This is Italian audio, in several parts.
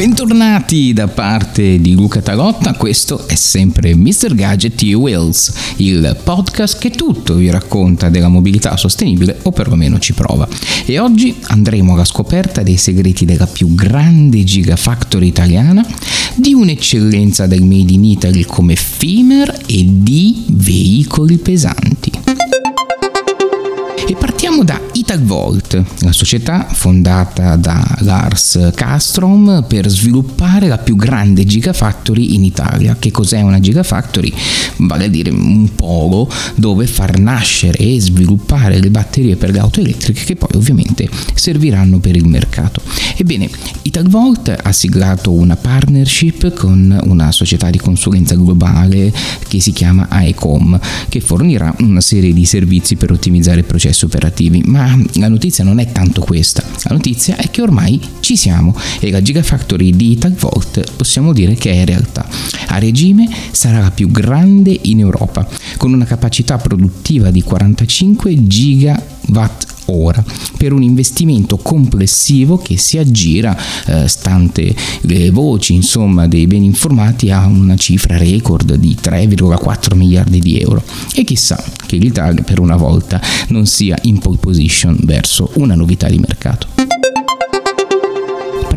Bentornati da parte di Luca Tarotta, questo è sempre Mr. Gadget E-Wheels, il podcast che tutto vi racconta della mobilità sostenibile o perlomeno ci prova. E oggi andremo alla scoperta dei segreti della più grande gigafactory italiana, di un'eccellenza del Made in Italy come Fimer e di veicoli pesanti. E partiamo da Italvolt, la società fondata da Lars Castrom per sviluppare la più grande gigafactory in Italia. Che cos'è una gigafactory? Vale a dire un polo dove far nascere e sviluppare le batterie per le auto elettriche che poi ovviamente serviranno per il mercato. Ebbene, Italvolt ha siglato una partnership con una società di consulenza globale che si chiama AECOM, che fornirà una serie di servizi per ottimizzare il processo operativi, ma la notizia non è tanto questa. La notizia è che ormai ci siamo e la Gigafactory di Italvolt possiamo dire che è realtà. A regime sarà la più grande in Europa, con una capacità produttiva di 45 gigawatt ora per un investimento complessivo che si aggira, eh, stante le voci insomma, dei ben informati, a una cifra record di 3,4 miliardi di euro. E chissà che l'Italia per una volta non sia in pole position verso una novità di mercato.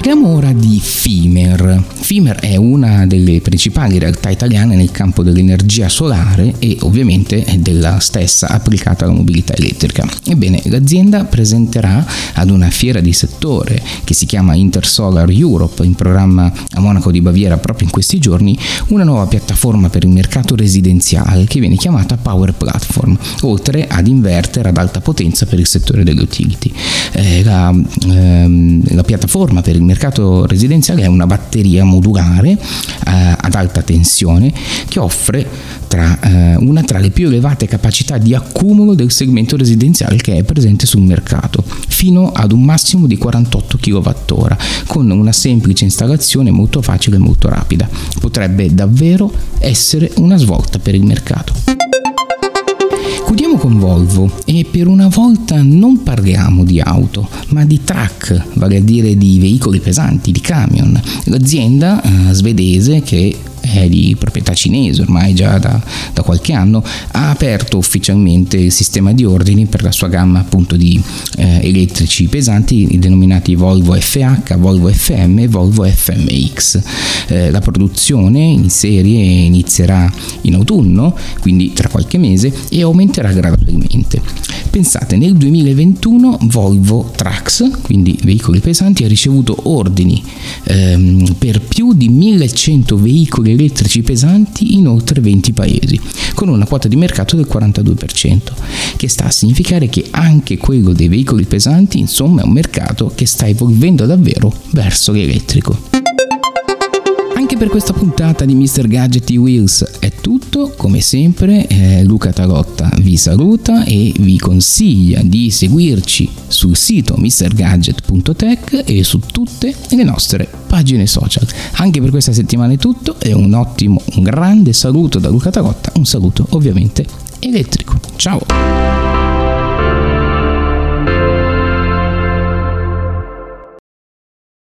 Parliamo ora di Fimer. Fimer è una delle principali realtà italiane nel campo dell'energia solare e ovviamente della stessa applicata alla mobilità elettrica. Ebbene, l'azienda presenterà ad una fiera di settore che si chiama Intersolar Europe in programma a Monaco di Baviera proprio in questi giorni una nuova piattaforma per il mercato residenziale che viene chiamata Power Platform, oltre ad inverter ad alta potenza per il settore delle utility. Eh, la, ehm, la piattaforma per il mercato mercato residenziale è una batteria modulare eh, ad alta tensione che offre tra, eh, una tra le più elevate capacità di accumulo del segmento residenziale che è presente sul mercato, fino ad un massimo di 48 kWh, con una semplice installazione molto facile e molto rapida. Potrebbe davvero essere una svolta per il mercato. Chiudiamo con Volvo e per una volta non parliamo di auto, ma di truck, vale a dire di veicoli pesanti, di camion. L'azienda eh, svedese che è di proprietà cinese ormai già da, da, qualche anno, ha aperto ufficialmente il sistema di ordini per la sua gamma appunto di eh, elettrici pesanti denominati Volvo FH, Volvo FM e Volvo FMX. Eh, la produzione in serie inizierà in autunno, quindi tra qualche mese, e aumenterà gradualmente. Pensate, nel 2021 Volvo Trucks, quindi veicoli pesanti, ha ricevuto ordini ehm, per più di 1100 veicoli elettrici pesanti in oltre 20 paesi, con una quota di mercato del 42%, che sta a significare che anche quello dei veicoli pesanti, insomma, è un mercato che sta evolvendo davvero verso l'elettrico. Anche per questa puntata di Mr. Gadget e Wheels è tutto, come sempre eh, Luca Tarotta vi saluta e vi consiglia di seguirci sul sito mrgadget.tech e su tutte le nostre pagine social. Anche per questa settimana è tutto e un ottimo, un grande saluto da Luca Tarotta, un saluto ovviamente elettrico. Ciao!